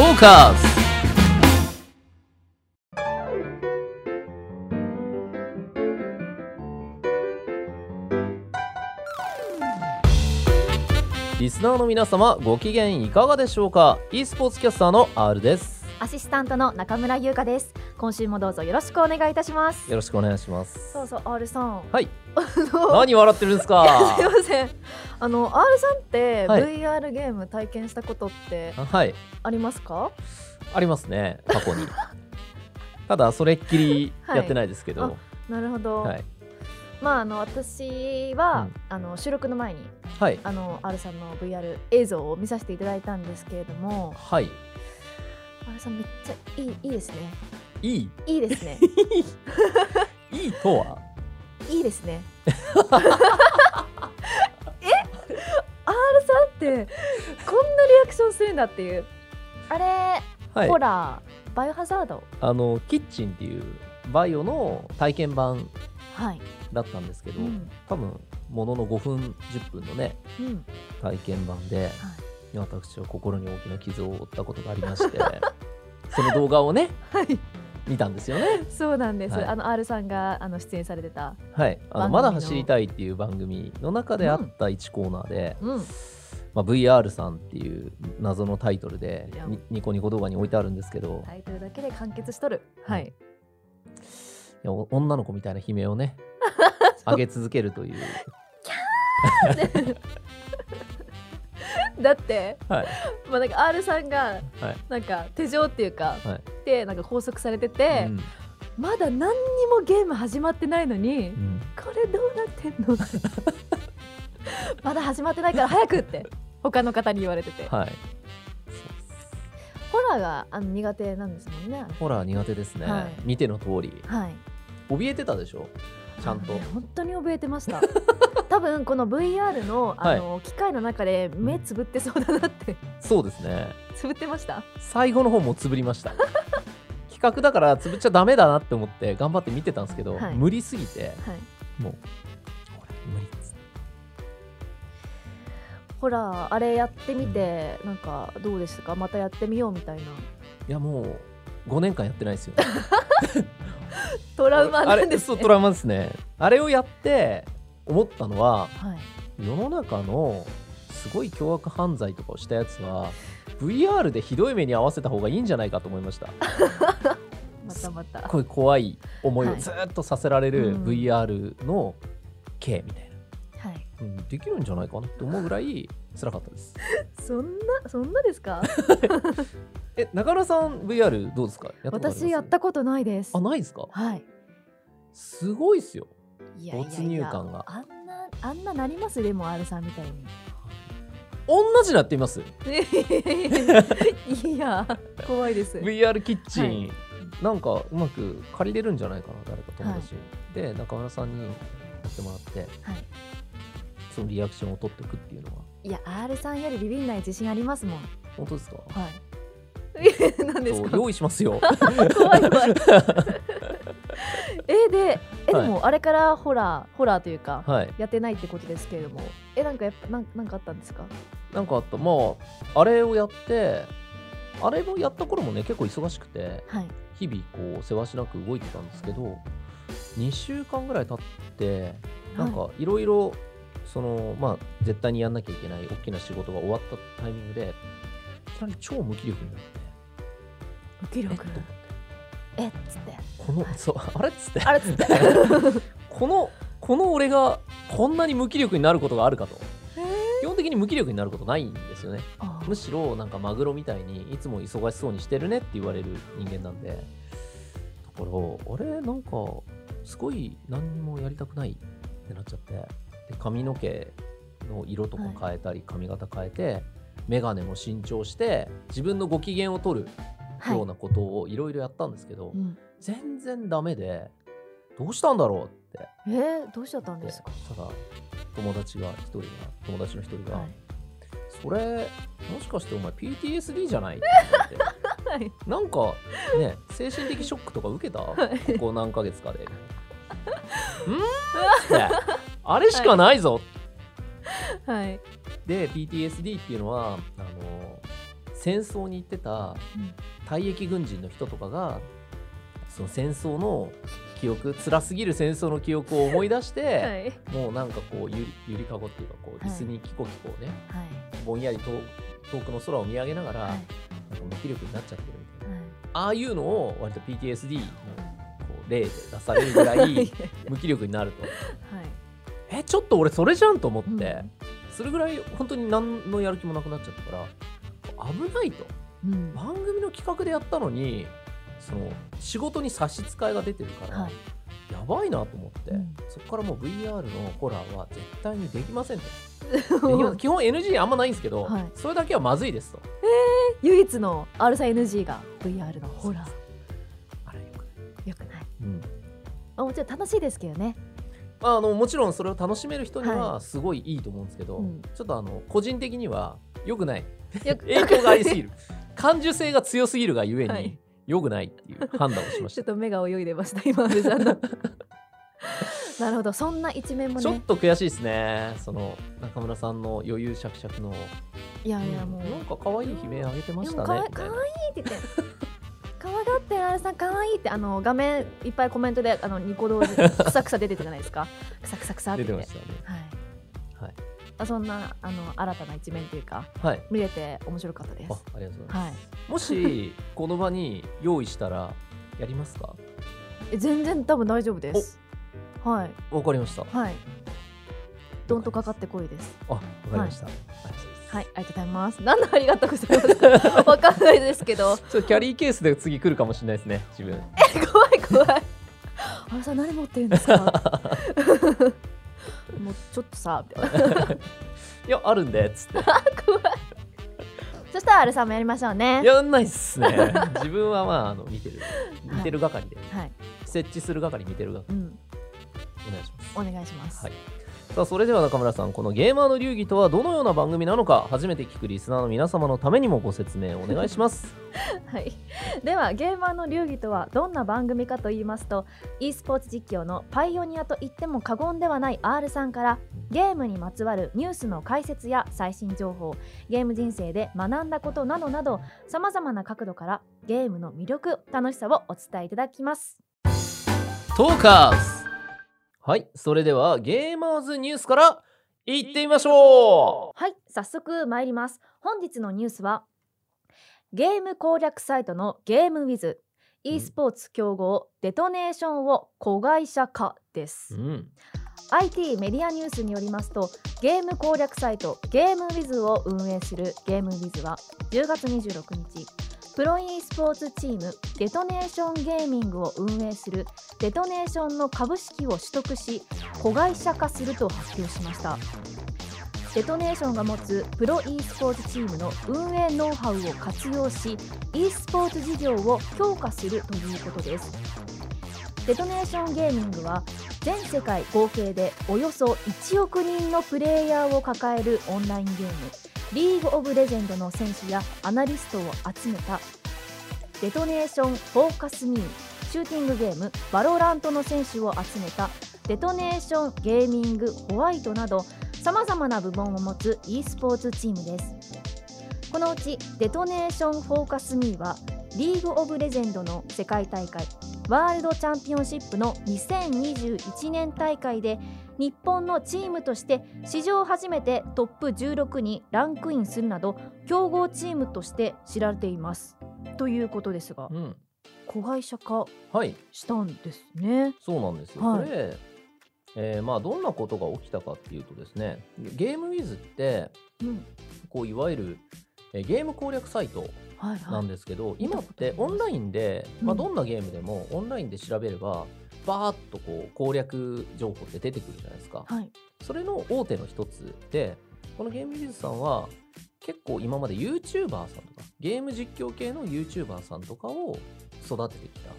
フォーカスリスナーの皆様ご機嫌いかがでしょうか？e スポーツキャスターの R です。アシスタントの中村優香です。今週もどうぞよろしくお願いいたします。よろしくお願いします。そうそう R さん。はい。何笑ってるんですか？すいません。あの R さんってはい。VR ゲーム体験したことってあはい。ありますか、ありますね過去に。ただそれっきりやってないですけど、はいなるほど、はい。まああの私は、うん。あの収録の前にはい。あの R さんの VR 映像を見させていただいたんですけれどもはい R さんめっちゃいいいいですね。いい？いいですね。いいとは？いいですね。え？R さんってこんなリアクションするんだっていう。あれ、はい。ホラー？バイオハザード？あのキッチンっていうバイオの体験版はい、だったんですけど、うん。多分ものの5分10分のねうん、体験版で、私は心に大きな傷を負ったことがありましてその動画をね はい、見たんですよね。そうなんです、はい。あの R さんがあの出演されてたはい。あのまだ走りたいっていう番組の中であった1コーナーで、うん。まあ、VR さんっていう謎のタイトルでニコニコ動画に置いてあるんですけど、タイトルだけで完結しとる。はい。いやお女の子みたいな悲鳴をね 上げ続けるという、だって、はい。まあなんか R さんがはい。なんか手錠っていうか、はい。でなんか拘束されてて、うん。まだ何にもゲーム始まってないのに、うん。これどうなってんの？まだ始まってないから早くって他の方に言われてて、はい。ホラーがあの苦手なんですもんね。ホラー苦手ですね、はい。見ての通り。はい。怯えてたでしょ？ちゃんと。ね本当に怯えてました 多分この VR のあの、機械の中で目つぶってそうだなって。そうですね。つぶってました？最後の方もつぶりました。企画だからつぶっちゃダメだなって思って頑張って見てたんですけど、はい。無理すぎてはい。もう無理っつって。ホラーあれやってみてなんかどうでしたか？またやってみようみたいな。いやもう5年間やってないですよ、ね、トラウマあれなんですね。そうトラウマですね。あれをやって思ったのははい。世の中のすごい凶悪犯罪とかをしたやつは VR でひどい目に遭わせた方がいいんじゃないかと思いました。またまた。すっごい怖い思いをはい。ずっとさせられるうん。VR の刑みたいな、はい。うんできるんじゃないかなって思うぐらい辛かったです。そんなそんなですか？え中村さん VR どうですか？私やったことないです。あないですか？はい。すごいっすよ没入感が。あんなあんななります？でも R さんみたいに。同じのやってみます？いや怖いです。VR キッチン、はい。なんかうまく借りれるんじゃないかな誰か友達に、で中村さんにやってもらって。はい。そのリアクションを取っていくっていうのはいや R さんよりビビんない自信ありますもん。本当ですか？はい。何ですか？用意しますよ。怖い怖いえでえではい。もあれからホラーホラーというかはい。やってないってことですけれども。えなんかやっぱなんなんかあったんですか？なんかあった。まああれをやってあれもやった頃もね結構忙しくてはい。日々こうせわしなく動いてたんですけど2週間ぐらい経ってなんかいろいろそのまあ絶対にやんなきゃいけない大きな仕事が終わったタイミングでいきなり超無気力になって。無気力。と思ってえっつって。このそうあれっつって。あれっつって。このこの俺がこんなに無気力になることがあるかと。基本的に無気力になることないんですよね。あむしろなんかマグロみたいにいつも忙しそうにしてるねって言われる人間なんで。だからあれなんかすごい何にもやりたくないってなっちゃって。で髪の毛の色とか変えたり髪型変えて眼鏡も新調して自分のご機嫌を取るはいようなことをいろいろやったんですけど、うん。全然ダメでどうしたんだろうって。えー、どうしちゃったんですか？ただ友達が一人が友達の一人が、はい。それもしかしてお前 PTSD じゃない？って言って。はい。なんかね精神的ショックとか受けた？こい。こ何ヶ月かで。ん？ーって。あれしかないぞ、はい。で PTSD っていうのはあの戦争に行ってた退役軍人の人とかがその戦争の記憶辛すぎる戦争の記憶を思い出して、はい。もうなんかこうゆりゆりかごっていうかこうはい。椅子にキコキコね、はい。ぼんやり遠遠くの空を見上げながら、はい。なんか無気力になっちゃってるみたいな。はい。ああいうのを割と PTSD のこう例で出されるぐらい。無気力になると。はい。えちょっと俺それじゃんと思って、うん。それぐらい本当に何のやる気もなくなっちゃったから危ないと。うん。番組の企画でやったのにその仕事に差し支えが出てるから、はい。やばいなと思って、うん。そこからもう VR のホラーは絶対にできませんと。基本 NG あんまないんですけど、はい。それだけはまずいですと。唯一の R さん NG が VR のホラー。あれよくよくない。うん。あもちろん楽しいですけどね。まあ、あのもちろんそれを楽しめる人にははすごいいいと思うんですけど、うん。ちょっとあの個人的には良くない。影響がありすぎる。感受性が強すぎるがゆえはい。に良くないっていう判断をしましちょったと目が泳いでました今 R さんの。なるほど。そんな一面もちょっねと悔しいですね。その中村さんの余裕しゃくしゃくの。いやいやもう。なんか可愛い悲鳴あげてましたねかわいいって言って。可愛がってる R さん可愛いってあの画面いっぱいコメントであのニコ動でくさくさ出てたじゃないですか。くさくさくさって。出てましたね。はいそんなあの新たな一面というかはい。見れて面白かったです。あありがとうございます、はい。もし この場に用意したらやりますか？え全然多分大丈夫です。はい。わかりました。はい。どんとかかってこいです。あわかりました、ありがとうございはいありがとうございます。何のありがとうございます？わかんないですけど。ちょキャリーケースで次来るかもしれないですね自分。怖い怖い。あれさん何持ってるんですか？もうちょっとさみたいな。いやあるんでっつって。怖い。そしたらあれさんもやりましょうね。やんないっすね。自分はまああの見てる。見てる係で、はい。設置する係見てる係。うん。お願いします。お願いします。はいさあそれでは中村さんこのゲーマーの流儀とはどのような番組なのか初めて聞くリスナーの皆様のためにもご説明お願いします。はい、ではゲーマーの流儀とはどんな番組かと言いますと e スポーツ実況のパイオニアと言っても過言ではない R さんからゲームにまつわるニュースの解説や最新情報ゲーム人生で学んだことなどなどさまざまな角度からゲームの魅力楽しさをお伝えいただきます。トーカーズはいそれではゲーマーズニュースからいってみましょはい早速参ります。本日のニュースはゲーム攻略サイトのゲームウィズ e スポーツ競合デトネーションを子会社化です。う、うん、IT メディアニュースによりますとゲーム攻略サイトゲームウィズを運営するゲームウィズは10月26日プロ e スポーツチームデトネーションゲーミングを運営するデトネーションの株式を取得し子会社化すると発表しました。デトネーションが持つプロ e スポーツチームの運営ノウハウを活用し e スポーツ事業を強化するということです。デトネーションゲーミングは全世界合計でおよそ1億人のプレイヤーを抱えるオンラインゲーム。リーグオブレジェンドの選手やアナリストを集めた。デトネーションフォーカスミー。シューティングゲームバロラントの選手を集めた。デトネーションゲーミングホワイトなどさまざまな部門を持つ e スポーツチームです。このうちデトネーションフォーカスミーはリーグオブレジェンドの世界大会ワールドチャンピオンシップの2021年大会で日本のチームとして史上初めてトップ16にランクインするなど強豪チームとして知られています。ということですがうん、子会社化はい。したんですね。そうなんですよ、はい。これ、えーまあどんなことが起きたかっていうとですねゲームウィズってうん。こういわゆる、えーゲーム攻略サイトはいはい。なんですけど、見た今っことあります。てオンラインで、まあ、うん。どんなゲームでもオンラインで調べればバーッとこう攻略情報って出てくるじゃないですか、はい。それの大手の一つでこのゲームビズさんは結構今まで YouTuber さんとかゲーム実況系の YouTuber さんとかを育ててきた。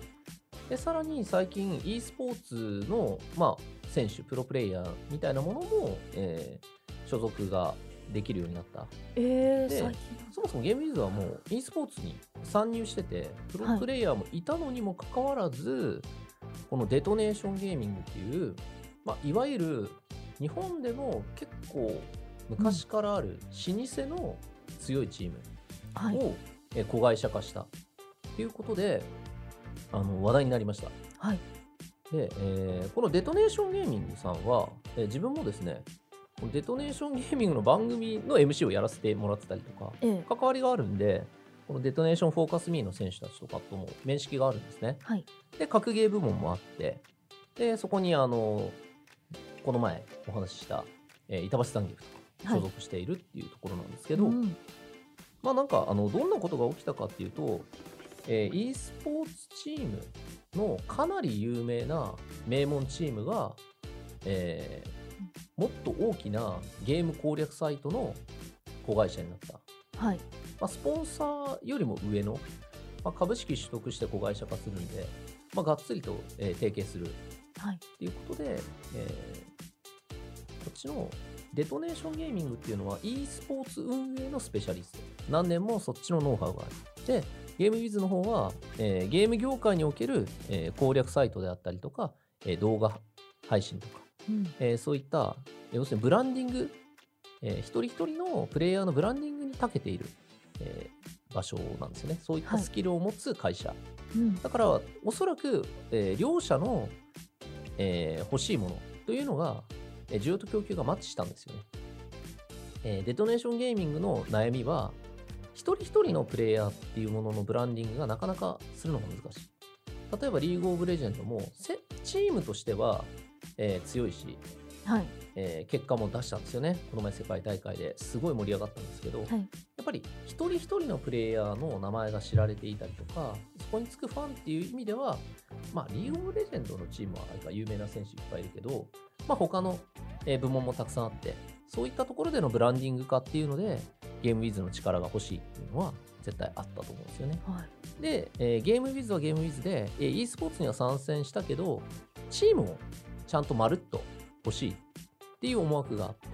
でさらに最近 e スポーツの、まあ、選手プロプレイヤーみたいなものも、えー所属ができるようになった。えー、でそもそもゲームビズはもう e スポーツに参入しててプロプレイヤーもいたのにもかかわらず、このデトネーションゲーミングっていう、まあ、いわゆる日本でも結構昔からある老舗の強いチームはい。を、えー子会社化したということであの話題になりました。はい。で、えーこのデトネーションゲーミングさんは、えー自分もですねこのデトネーションゲーミングの番組の MC をやらせてもらってたりとかええ。関わりがあるんでこのデトネーションフォーカスミーの選手たちとかとも面識があるんですね。はい。で格ゲー部門もあってでそこにあのこの前お話しした、えー板橋産業とかはい。所属しているっていうところなんですけど、うん。まあなんかあのどんなことが起きたかっていうと、えー e スポーツチームのかなり有名な名門チームが、えーもっと大きなゲーム攻略サイトの子会社になった、はいまあ、スポンサーよりも上の、まあ、株式取得して子会社化するんで、まあ、がっつりと、えー提携するはいっていうことで、えーこっちのデトネーションゲーミングっていうのは e スポーツ運営のスペシャリスト。何年もそっちのノウハウがある。で、ゲームウィズの方は、えーゲーム業界における、えー攻略サイトであったりとか、えー動画配信とか、うんえーそういった、えー要するにブランディング、えー一人一人のプレイヤーのブランディングに長けている、えー場所なんですよね。そういったはいスキルを持つ会社。うんだから、おそらく、えー両者の、えー欲しいものというのが、えー需要と供給がマッチしたんですよね。えーデトネーションゲーミングの悩みは、一人一人のプレイヤーっていうもののブランディングがなかなかするのが難しい。例えば、リーグオブレジェンドも、せチームとしては、えー強いし、はいえー結果も出したんですよね。この前世界大会ですごい盛り上がったんですけど、はいやっぱり一人一人のプレイヤーの名前が知られていたりとか、そこにつくファンっていう意味では、まあ、リーグオブレジェンドのチームはか有名な選手いっぱいいるけど、まあ、他のえー部門もたくさんあって、そういったところでのブランディング化っていうので、ゲームウィズの力が欲しいっていうのは絶対あったと思うんですよね。はいで、えーゲームウィズはゲームウィズで、えー e スポーツには参戦したけど、チームをちゃんとまるっと欲しい。っていう思惑があって、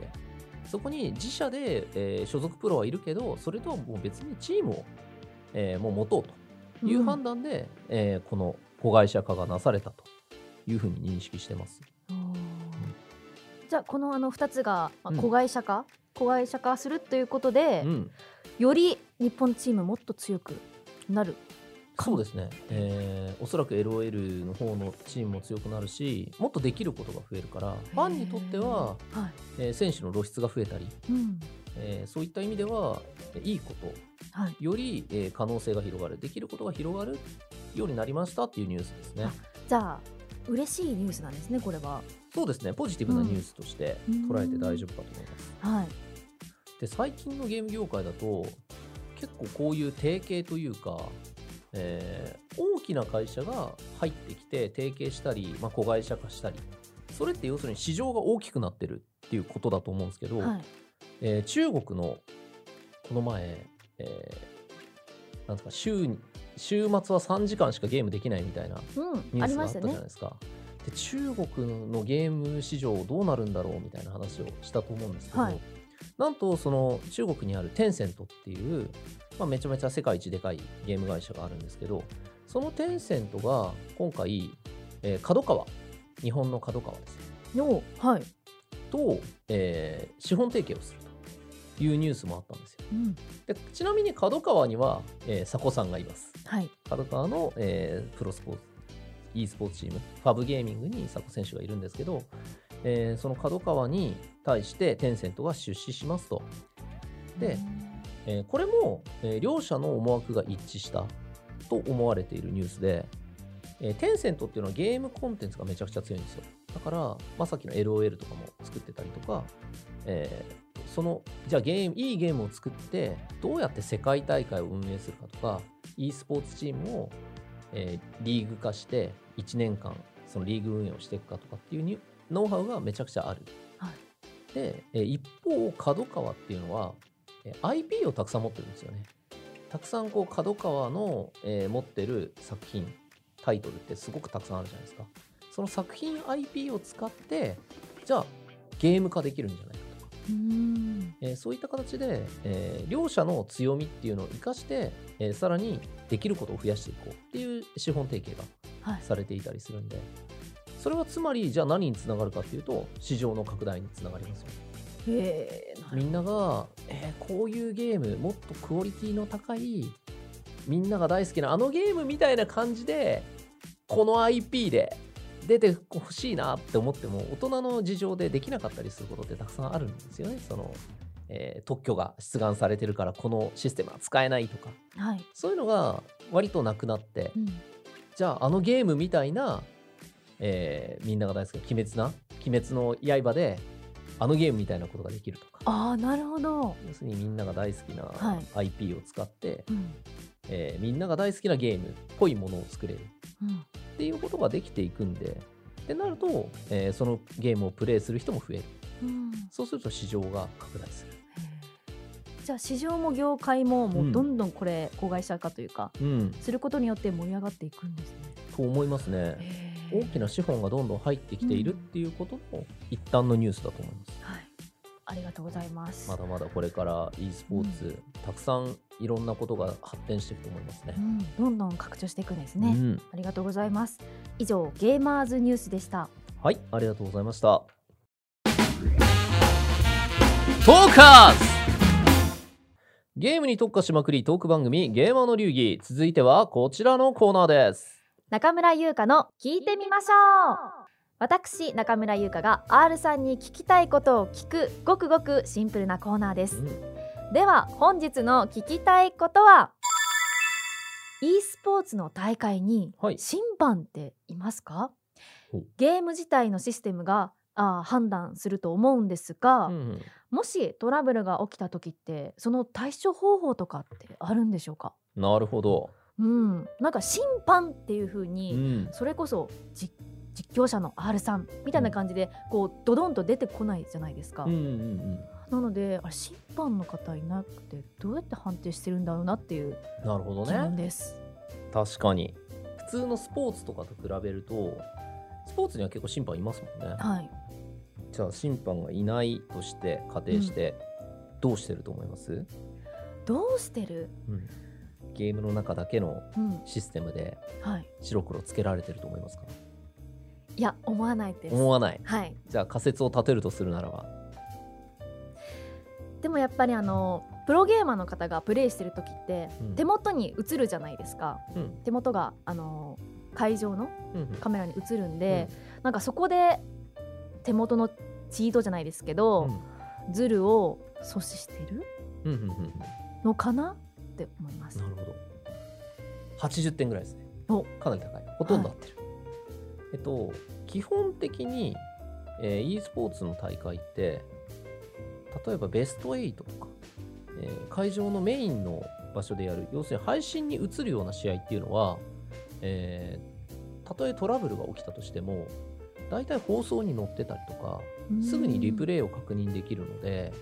そこに自社で、えー所属プロはいるけど、それとはもう別にチームを、えーもう持とうと。いう判断で、えーこの子会社化がなされたというふうに認識してます。じゃあこのあの2つが、まあうん。子会社化、子会社化するということで、うん、より日本チームもっと強くなるそうですね、えーおそらく LOL の方のチームも強くなるし、もっとできることが増えるから、ファンにとっては、はい。えー選手の露出が増えたり、うん。えーそういった意味では、えーいいこと、はい、より、えー可能性が広がる、できることが広がるようになりましたっていうニュースですね。あ。じゃあ嬉しいニュースなんですねこれは。そうですね、ポジティブなニュースとしてうん。捉えて大丈夫かと思います。はい。で、最近のゲーム業界だと、結構こういう提携というか、えー大きな会社が入ってきて提携したり、まあ、子会社化したり、それって要するに市場が大きくなってるっていうことだと思うんですけど、はい。えー中国のこの前、えーなんですか週に週末は3時間しかゲームできないみたいなうんニュースがあったじゃないですか。で中国のゲーム市場どうなるんだろうみたいな話をしたと思うんですけど、はい。なんとその中国にあるテンセントっていう、まあ、めちゃめちゃ世界一でかいゲーム会社があるんですけどそのテンセントが今回、えー角川日本の角川ですねおはい、と、えー資本提携をするというニュースもあったんですよ。うんでちなみに角川には、えー、佐古さんがいます。はい角川の、えープロスポーツ e スポーツチームファブゲーミングに佐古選手がいるんですけど、えーその角川に対してテンセントが出資しますと。で、えーこれも、えー両者の思惑が一致したと思われているニュースで、えーテンセントっていうのはゲームコンテンツがめちゃくちゃ強いんですよ。だから、まあ、さっきの LOL とかも作ってたりとか、えーその、じゃあゲーム、いいゲームを作って、どうやって世界大会を運営するかとか、e スポーツチームを、えーリーグ化して、1年間、そのリーグ運営をしていくかとかっていうノウハウがめちゃくちゃある。はいで、えー一方、角川っていうのは、えー IP をたくさん持ってるんですよね。たくさんこう角川の、えー持ってる作品、タイトルってすごくたくさんあるじゃないですか。その作品 IP を使って、じゃあゲーム化できるんじゃないかとか、えーそういった形で、えー両者の強みっていうのを生かして、えーさらにできることを増やしていこうっていう資本提携がはいされていたりするんで、それはつまりじゃあ何につながるかっていうと市場の拡大につながりますよね。みんながえーこういうゲームもっとクオリティの高いみんなが大好きなあのゲームみたいな感じでこの IP で出てほしいなって思っても大人の事情でできなかったりすることってたくさんあるんですよね。その、えー特許が出願されてるからこのシステムは使えないとかはい、そういうのが割となくなってうん、じゃああのゲームみたいな、えーみんなが大好きな鬼滅な？鬼滅の刃であのゲームみたいなことができるとか。ああなるほど、要するにみんなが大好きなは IP を使って、うん。えーみんなが大好きなゲームっぽいものを作れる。うん、っていうことができていくんでってなると、えーそのゲームをプレイする人も増える。うん。そうすると市場が拡大する、じゃあ市場も業界ももうどんどんこれ子会社化というか、うん、することによって盛り上がっていくんですね。と思いますね大きな資本がどんどん入ってきているっていうことの一端のニュースだと思いますはい、ありがとうございます。まだまだこれから e スポーツ、たくさんいろんなことが発展していくと思いますねう。ん、どんどん拡張していくんですね。うん、ありがとうございます。以上ゲーマーズニュースでした。はい、ありがとうございました。トーカーズゲームに特化しまくりトーク番組ゲーマーの流儀続いてはこちらのコーナーです。中村優香の聞いてみましょう。私中村優香が R さんに聞きたいことを聞くごくごくシンプルなコーナーです。では本日の聞きたいことは e スポーツの大会にはい審判っていますか、ほうゲーム自体のシステムがあー判断すると思うんですが、うんうんもしトラブルが起きた時ってその対処方法とかってあるんでしょうか？なるほど。うん、なんか審判っていう風うに、ん、それこそ実実況者の R さんみたいな感じでこうドドンと出てこないじゃないですか、うんうんうんなのであれ審判の方いなくてどうやって判定してるんだろうなっていうなるほどね。です、確かに。普通のスポーツとかと比べると、スポーツには結構審判いますもんね。はい。じゃあ審判がいないとして仮定して、どうしてると思います、どうしてる？うん、ゲームの中だけのうん。システムではい。白黒つけられてると思いますか？いや思わないです。思わない。はい。じゃあ仮説を立てるとするならば？でもやっぱりあのプロゲーマーの方がプレイしてる時って、うん。手元に映るじゃないですか。うん。手元があの会場のうんうん。カメラに映るんで、なんかそこで手元のチートじゃないですけど、ズルを阻止してるうんうんうんうん。のかな？って思います。な。るほど。80点ぐらいですね。お。かなり高い。ほとんど合ってる、えっと基本的に、えー e スポーツの大会って例えばベスト8とか、えー会場のメインの場所でやる要するに配信に映るような試合っていうのは、えーたとえトラブルが起きたとしても大体放送に載ってたりとかすぐにリプレレイを確認できるので、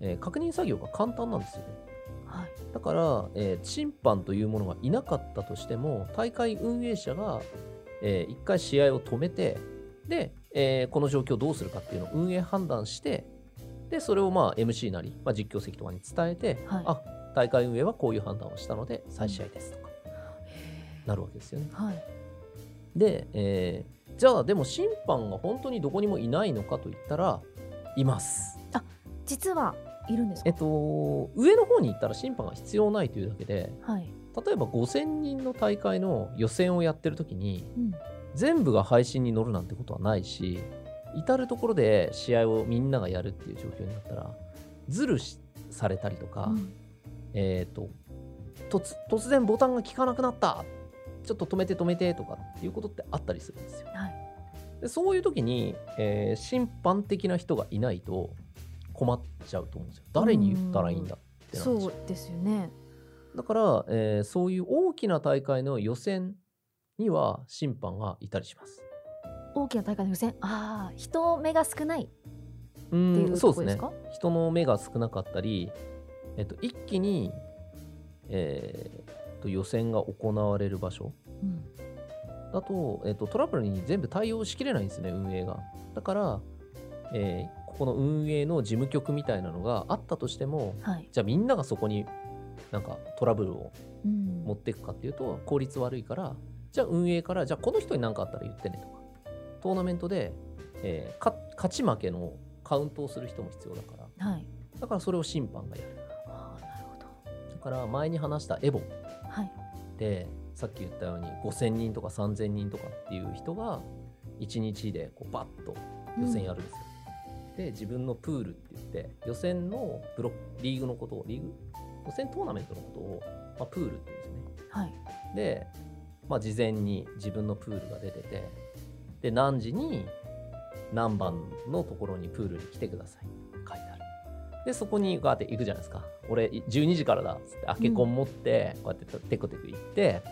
えー確認作業が簡単なんですよね。イ、はい、だから、えー審判というものがいなかったとしても大会運営者が、えー一回試合を止めてで、えーこの状況をどうするかっていうのを運営判断してでそれをまあ MC なり、まあ、実況席とかに伝えて、はい。あ大会運営はこういう判断をしたので再試合ですとか、なるわけですよね。はい、で、えーじゃあでも審判が本当にどこにもいないのかといったらいます。実はいるんですか、えっと上の方に行ったら審判が必要ないというだけではい、例えば5000人の大会の予選をやってる時にうん、全部が配信に乗るなんてことはないし至る所で試合をみんながやるっていう状況になったらズルしされたりとか、うん。えっ、と突突然ボタンが効かなくなったちょっと止めて止めてとかっていうことってあったりするんですよ。はい、でそういう時に、えー審判的な人がいないと困っちゃうと思うんですよ。誰に言ったらいいんだってなるんですよそうですよね。だから、えーそういう大きな大会の予選には審判がいたりします。大きな大会の予選、ああ、人目が少ない。うっていうん、そうですね。人の目が少なかったり、えっと、一気に、えーと予選が行われる場所うん、だと、えっと、トラブルに全部対応しきれないんですね、運営が。だから、えーここの運営の事務局みたいなのがあったとしても、はい、じゃあみんながそこになんかトラブルをうん、持っていくかっていうと効率悪いからじゃあ運営からじゃあこの人に何かあったら言ってねとか。トーナメントで、えーか勝ち負けのカウントをする人も必要だから。はい、だからそれを審判がやる。ああなるほど。だから前に話したエボはい。でさっき言ったように5000人とか3000人とかっていう人が1日でこうバッと予選やるんですよ、で自分のプールって言って予選のブロリーグのことをリーグ？予選トーナメントのことを、まあ、プールって言うんですよね。はい。で、まあ、事前に自分のプールが出ててで何時に何番のところにプールに来てください書いてある。でそこにこうやって行くじゃないですか。俺12時からだっつって開けコン持ってこうやってテコテコ行って、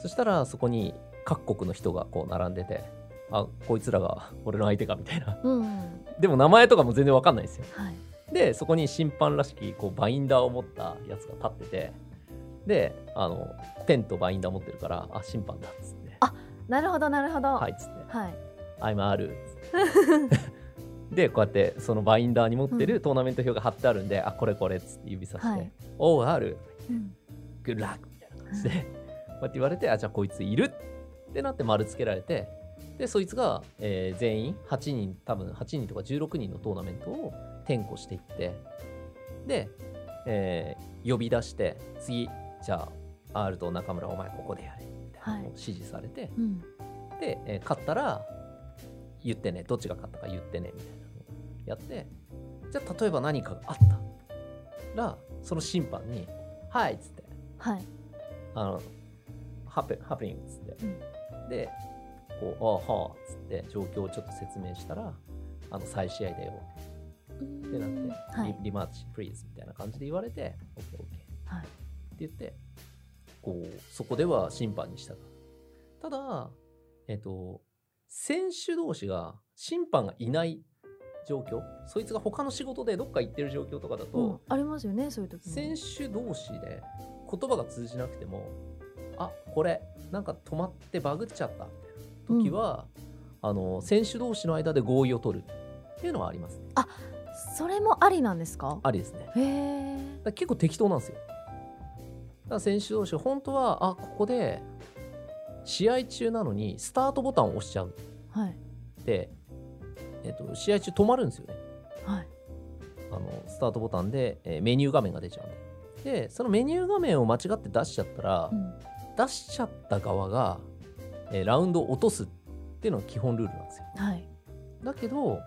そしたらそこに各国の人がこう並んでてあこいつらが俺の相手かみたいな。うんうん。でも名前とかも全然わかんないんですよ。はい。でそこに審判らしきこうバインダーを持ったやつが立ってて。であのペンとバインダー持ってるからあ審判だっつって。あなるほどなるほど。はいっつって。はい「I'm ある」でこうやってそのバインダーに持ってるトーナメント表が貼ってあるんで「あこれこれ」っつって指さして「はい。おうある。うん。グッラック」みたいな感じで。こうやって言われて「あじゃあこいついる」ってなって丸つけられてでそいつが、えー全員8人多分8人とか16人のトーナメントを転校していってで、えー呼び出して次じゃあ R と中村お前ここでやれみたいなのを指示されて、うん。で、えー勝ったら言ってねどっちが勝ったか言ってねみたいなのをやってじゃあ例えば何かがあったらその審判に「はい」っつって。はい「あのハプハプニング」っつって、でこう「ああはあ」っつって状況をちょっと説明したら「あの再試合だよ」ってなって、はい。リリマッチプリーズみたいな感じで言われて「OKOK」ってはい。言ってこうそこでは審判に従うただえっ、と選手同士が審判がいない状況そいつが他の仕事でどっか行ってる状況とかだと、うんありますよねそういう時も選手同士で言葉が通じなくてもあこれなんか止まってバグっちゃったみたいな時は、あの選手同士の間で合意を取るっていうのはありますね。それもありなんですか？ありですね。へ結構適当なんですよ。だから選手同士、本当は、あ、ここで、試合中なのに、スタートボタンを押しちゃう。はい。で、えっと、試合中止まるんですよね。はい。あの、スタートボタンで、えーメニュー画面が出ちゃうんで。で、そのメニュー画面を間違って出しちゃったら、うん。出しちゃった側が、えーラウンドを落とすっていうのが基本ルールなんですよ。はい。だけど、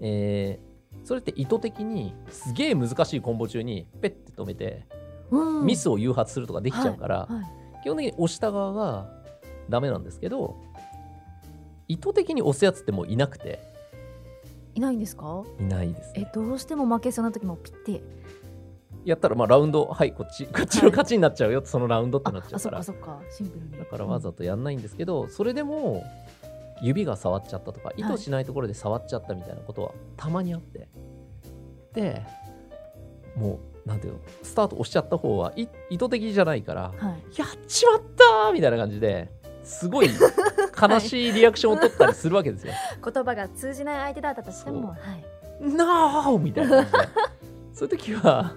えーそれって意図的にすげえ難しいコンボ中にペッて止めて、うん。ミスを誘発するとかできちゃうから、はい。基本的に押した側がダメなんですけど意図的に押すやつってもういなくて。いないんですか？いないです、えね、どうしても負けそうな時もピッてやったらまあラウンドはい。こっち こっちの勝ちになっちゃうよ、そのラウンドってなっちゃうから。かそっか。シンプルに。だからわざとやんないんですけど、それでも指が触っちゃったとか意図しないところで触っちゃったみたいなことはたまにあって、でもうなんていうのスタート押しちゃった方はい意図的じゃないからはい。やっちまったーみたいな感じですごい悲しいリアクションを取ったりするわけですよ。言葉が通じない相手だったとしてもはい。ノーみたいな感じで。そういう時は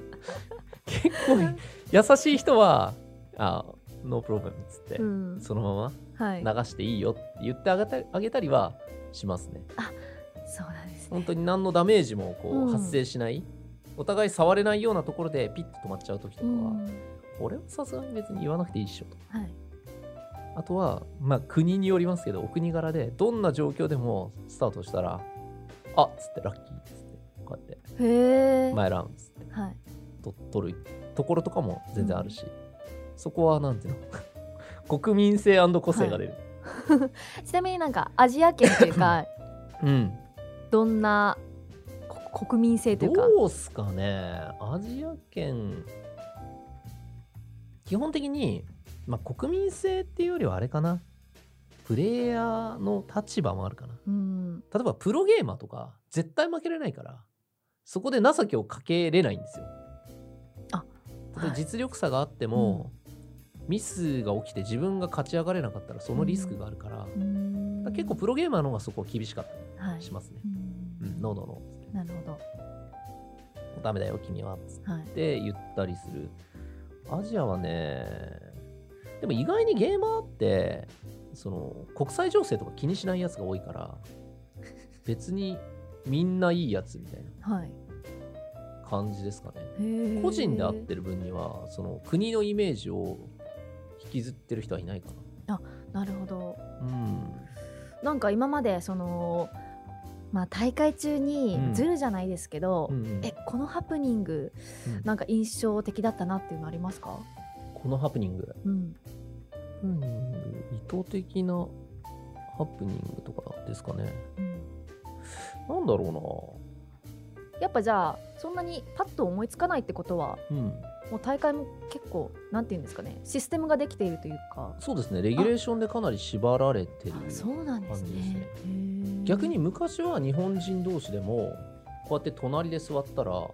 結構優しい人はあノープロブレムっつって、うん。そのまはい。ま流していいよって言ってあげたあげたりはしますね。そうなんですね。本当に何のダメージもこう、うん。発生しない。お互い触れないようなところでピッと止まっちゃう時とかは、うん。これはさすがに別に言わなくていいっしょと。はい。あとは、まあ、国によりますけど、お国柄で、どんな状況でもスタートしたら、あっつって、ラッキーっつって、こうやって、へえマイラウンっつって、はいと取るところとかも全然あるし、そこは、なんていうの、国民性個性が出る。ちなみになんかアジア圏というかうん。どんなこ国民性というかどうすかね、アジア圏、基本的に、まあ、国民性っていうよりはあれかな、プレイヤーの立場もあるかな。うん例えばプロゲーマーとか絶対負けれないからそこで情けをかけれないんですよ。実力差があっても、ミスが起きて自分が勝ち上がれなかったらそのリスクがあるから,、うん。結構プロゲーマーの方がそこ厳しかった。はいりしますね。ううんん、ノーノーノーなるほダメだよ君はつどはい。って言ったりする。アジアはねでも意外にゲーマーってその国際情勢とか気にしないやつが多いから 別にみんないいやつみたいな。はい感じですかね。個人で会ってる分にはその国のイメージを引きずってる人はいないかな。るほど。なうん。なんか今までそのまあ大会中にうん。ズルじゃないですけど、うんうん。えこのハプニングうん。なんか印象的だったなっていうのありますか、このハプニング？うん、ハプニング意図的なハプニングとかですかね。うん。なんだろやっぱじゃあそんなにパッと思いつかないってことはうん。もう大会も結構なんていうんですかねシステムができているというか。そうですね。レギュレーションでかなり縛られてるあそうなんですね。感じですね。逆に昔は日本人同士でもこうやって隣で座ったら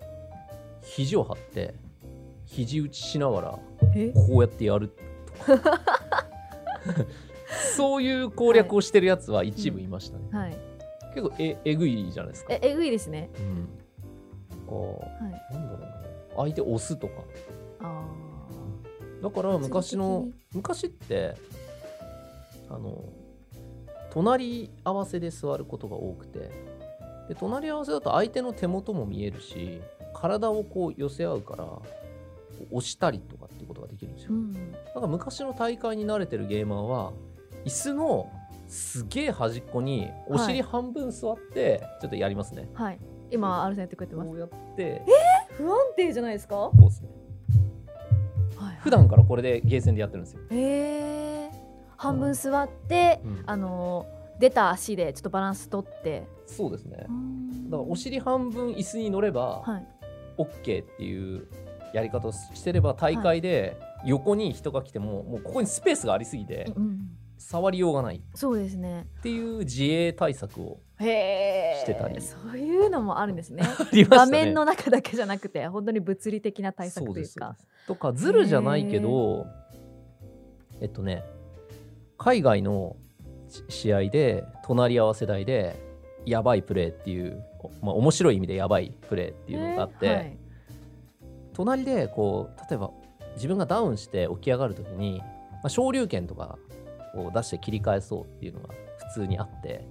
肘を張って肘打ちしながらえ？こうやってやるとか。そういう攻略をしてるやつは一部いましたね、はい。結構ええぐいじゃないですか。ええぐいですね。うん。こはい。うなんだろうな。相手押すとか。あだから昔の昔ってあの隣り合わせで座ることが多くてで隣り合わせだと相手の手元も見えるし体をこう寄せ合うから押したりとかっていうことができるんですよ、ーうんなん。か昔の大会に慣れてるゲーマーは椅子のすげえ端っこにお尻半分座って、ちょっとやりますね。はい今アルさんやってくれてます。こうやって。不安定じゃないですか、はこうですね。いはい。普段からこれでゲーセンでやってるんですよ、へえ半分座って、うん。あのー出た足でちょっとバランス取って。そうですね。うん。だからお尻半分椅子に乗ればはい。OK っていうやり方をしてれば大会で横に人が来てももうここにスペースがありすぎてうん、触りようがない。そうですね。っていう自衛対策をしてたり。そういうのもあるんですね。ね。画面の中だけじゃなくて本当に物理的な対策というか。とかズルじゃないけどえっとね海外のし試合で隣り合わせ台でやばいプレーっていう、おまあ、面白い意味でやばいプレーっていうのがあって、えーはい。隣でこう例えば自分がダウンして起き上がるときに、まあ、昇竜拳とかを出して切り返そうっていうのが普通にあって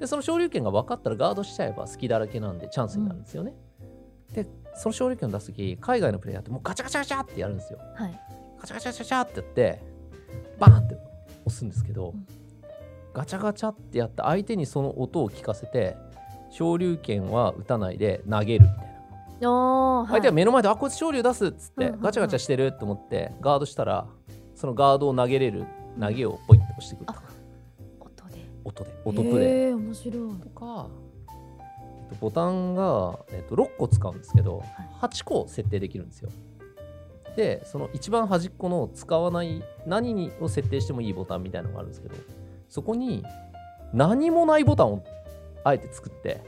でその昇竜拳が分かったらガードしちゃえば隙だらけなんでチャンスになるんですよね。でその昇竜拳を出すとき海外のプレイヤーってもうガチャガチャガチャってやるんですよ。はいガチャガチャガチャガチャってやってバーンって押すんですけど、うんガチャガチャってやって相手にその音を聞かせて昇竜拳は打たないで投げるみたいな。おー相手は目の前で、あこいつ昇竜出すっつって、うんうんうんガチャガチャしてると思ってガードしたらそのガードを投げれる投げをポイッと押してくるとか。音で。音で音プレイ。面白い。とか、えっとボタンが、えっと、6個使うんですけど、8個設定できるんですよ。でその一番端っこの使わない何にを設定してもいいボタンみたいなのがあるんですけどそこに何もないボタンをあえて作って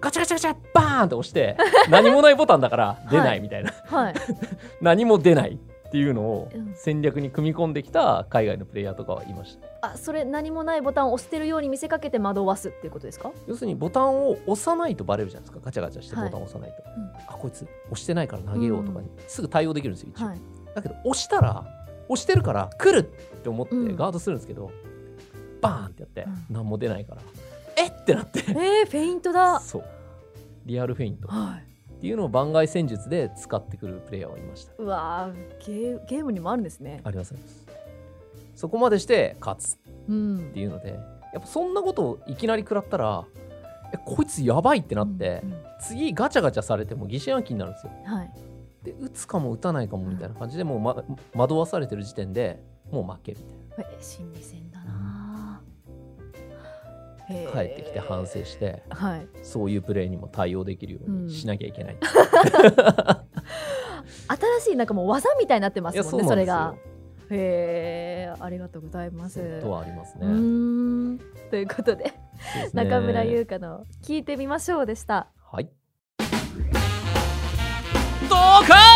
ガチャガチャガチャバーンって押して 何もないボタンだから出ない。みたいな、はい。何も出ないっていうのをうん。戦略に組み込んできた海外のプレイヤーとかはいました。あそれ何もないボタンを押してるように見せかけて惑わすっていうことですか？要するにボタンを押さないとバレるじゃないですか。ガチャガチャしてボはいタンを押さないと、うん。あこいつ押してないから投げようとかに。すぐ対応できるんですよ一応、はい。だけど押したら押してるから来るって思ってうん。ガードするんですけど、バーンってやって、うん。何も出ないから。えっ！てなって。えー、フェイントだ。そう。リアルフェイント。っはいていうのを番外戦術で使ってくるプレイヤーはいました。うわーゲーゲームにもあるんですね。あります。そこまでして勝つうん。っていうのでやっぱそんなことをいきなり食らったらえこいつやばいってなって、うんうん。次ガチャガチャされても疑心暗鬼になるんですよ。はい。で打つかも打たないかもみたいな感じでもう、ま、惑わされてる時点でもう負けみたいな。え心理戦帰ってきて反省してはい。そういうプレーにも対応できるよううん。にしなきゃいけない、新しいなんかもう技みたいになってますもんねそれが。へえありがとうございます。とはありますうねということでね。中村優香の「聞いてみましょう」でした。はい。ドカン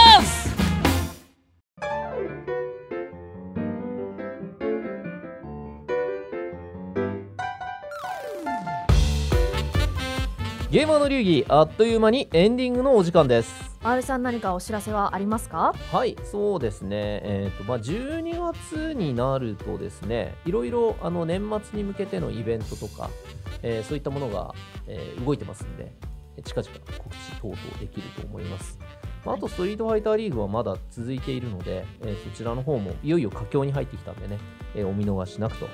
ゲーマーの流儀あっという間にエンディングのお時間です。R さん何かお知らせはありますか？はい、そうですね、えーとまあ、12月になるとですね、いろいろあの年末に向けてのイベントとか、えーそういったものが、えー動いてますんで、近々告知等々できると思います。まああと、ストリートファイターリーグはまだ続いているので、えーそちらの方もいよいよ佳境に入ってきたんでね、えーお見逃しなくと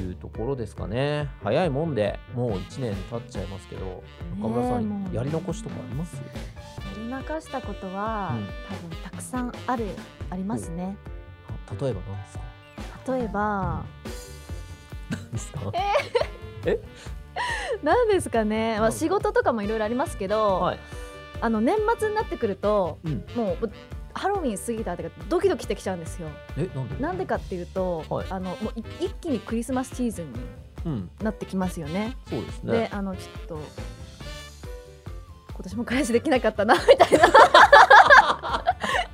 いうところですかね。早いもんで、もう1年経っちゃいますけど、中村さん、やり残しとかあります？やり残したことは、うん。多分たくさんあるありますね。あ例えば何ですか？例えば何ですか？何ですかね、まあ、なんか？仕事とかもいろいろありますけど、はい。あの年末になってくるとうん。もうハロウィン過ぎたってかドキドキしてきちゃうんですよ。え、なんで？なんでかっていうと、はい。あのもうい一気にクリスマスシーズンにうん。なってきますよね。そうですでね。あのちょっと今年も彼氏できなかったなみたいな。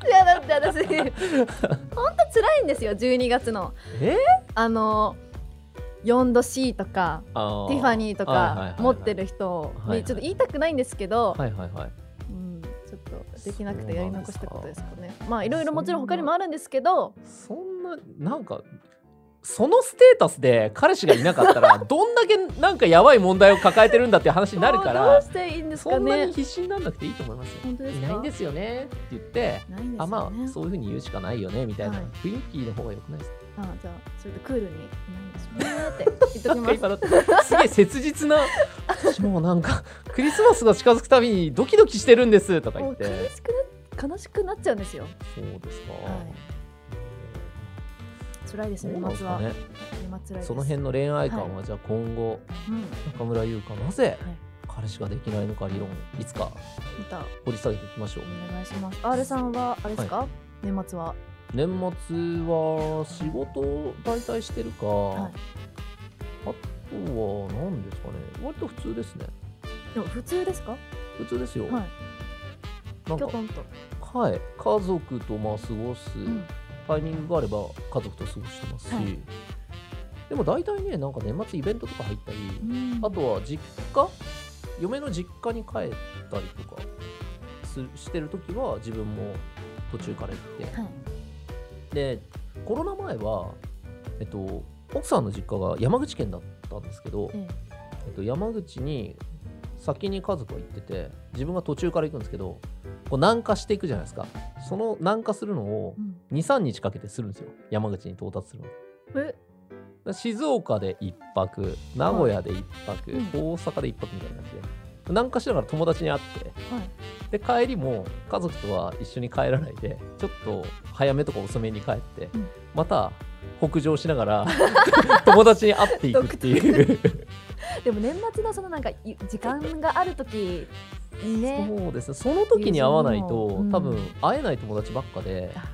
いやだって私本当辛いんですよ12月の。え？あの4度 C とかあティファニーとか持ってる人はいはい。にちょっと言いたくないんですけど、はいはいはい。できなくてやり残したことですかね。まあいろいろもちろん他にもあるんですけど。そんな、なんか、そのステータスで彼氏がいなかったら、どんだけなんかやばい問題を抱えてるんだっていう話になるかどうら、していいんですそかね。んなに必死にならなくていいと思いますよ。いないんですよねって言って、ね。あ、まあ、そういうふうに言うしかないよねみたいな。はい。雰囲気の方が良くないですか？あじゃあそれでクールにいないんですよねって言っときます。すげえ切実な私もうなんか クリスマスが近づくたびにドキドキしてるんですとか言って。悲しくな悲しくなっちゃうんですよ。そうですか、辛いですね年末は、ね年末その辺の恋愛観はじゃあ今後、うん。中村優香なぜはい彼氏ができないのか理論いつか掘り下げていきましょう。お願いします。R さんはあれですか、年末は？年末は仕事を大体してるか、はい。あとは何ですかね？割と普通ですね。でも普通ですか？普通ですよ、はい。なんかはい。家族とまあ過ごす、うん。タイミングがあれば家族と過ごしてますし、はい。でも大体ねなんか年末イベントとか入ったり、うん。あとは実家？嫁の実家に帰ったりとかすしてる時は自分も途中から行って、はい。でコロナ前は、えっと、奥さんの実家が山口県だったんですけど、ええ。っと、山口に先に家族は行ってて自分が途中から行くんですけどこう南下していくじゃないですか。その南下するのをえうん。23日かけてするんですよ。山口に到達するの。静岡で1泊名古屋で1泊、うん。大阪で1泊みたいな感じで。南下しながら友達に会ってはい。で帰りも家族とは一緒に帰らないでちょっと早めとか遅めに帰って、うん。また北上しながら 友達に会っていくっていう。でも年末のそのなんかい時間がある時にね。そうですね。その時に会わないと、うん。多分会えない友達ばっかで。あ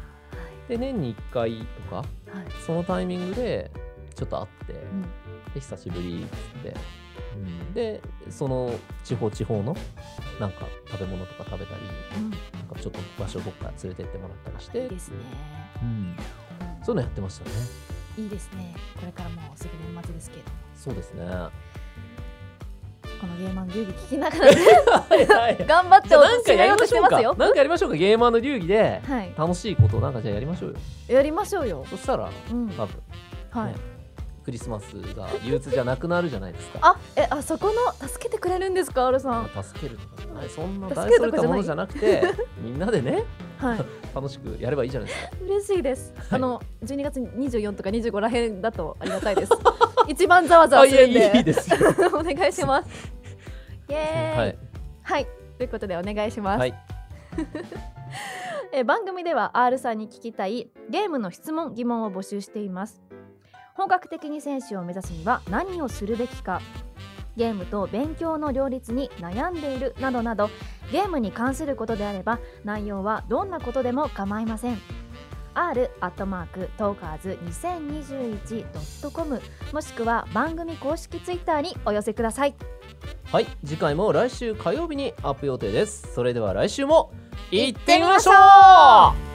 で年に1回とかはい。はいそのタイミングでちょっと会って、うん。で久しぶりっつって、うん、でその地方地方のなんか食べ物とか食べたりうん。なんかちょっと場所どっか連れてってもらったりしていいですね、うん、うんそういうのやってましたね。いいですね。これからもうすぐ年末ですけれど。もそうですね。このゲーマン流儀聞きながら頑張ってじゃあなんかやりましてょうか。しますよなんかやりましょうか。ゲーマーの流儀ではい。楽しいことをなんかじゃあやりましょうよ。やりましょうよ。そしたらうん。多分。はい、ねクリスマスが憂鬱じゃなくなるじゃないですか。あえあそこの助けてくれるんですか？R さん。助けるとかじゃない。そんな助大それたものじゃなくて みんなでねはい。楽しくやればいいじゃないですか。嬉しいです、あの12月24とか25らへんだとありがたいです。一番ざわざわするんで。いいですよ。お願いします。イエーイ。はい。はい、ということでお願いします、はい。えー番組では R さんに聞きたいゲームの質問疑問を募集しています本格的に選手を目指すには何をするべきか。ゲームと勉強の両立に悩んでいる。などなど。ゲームに関することであれば内容はどんなことでも構いません。R アットマークトーカーズ 2021.com もしくは番組公式ツイッターにお寄せください。はい次回も来週火曜日にアップ予定です。それでは来週も行ってみましょう。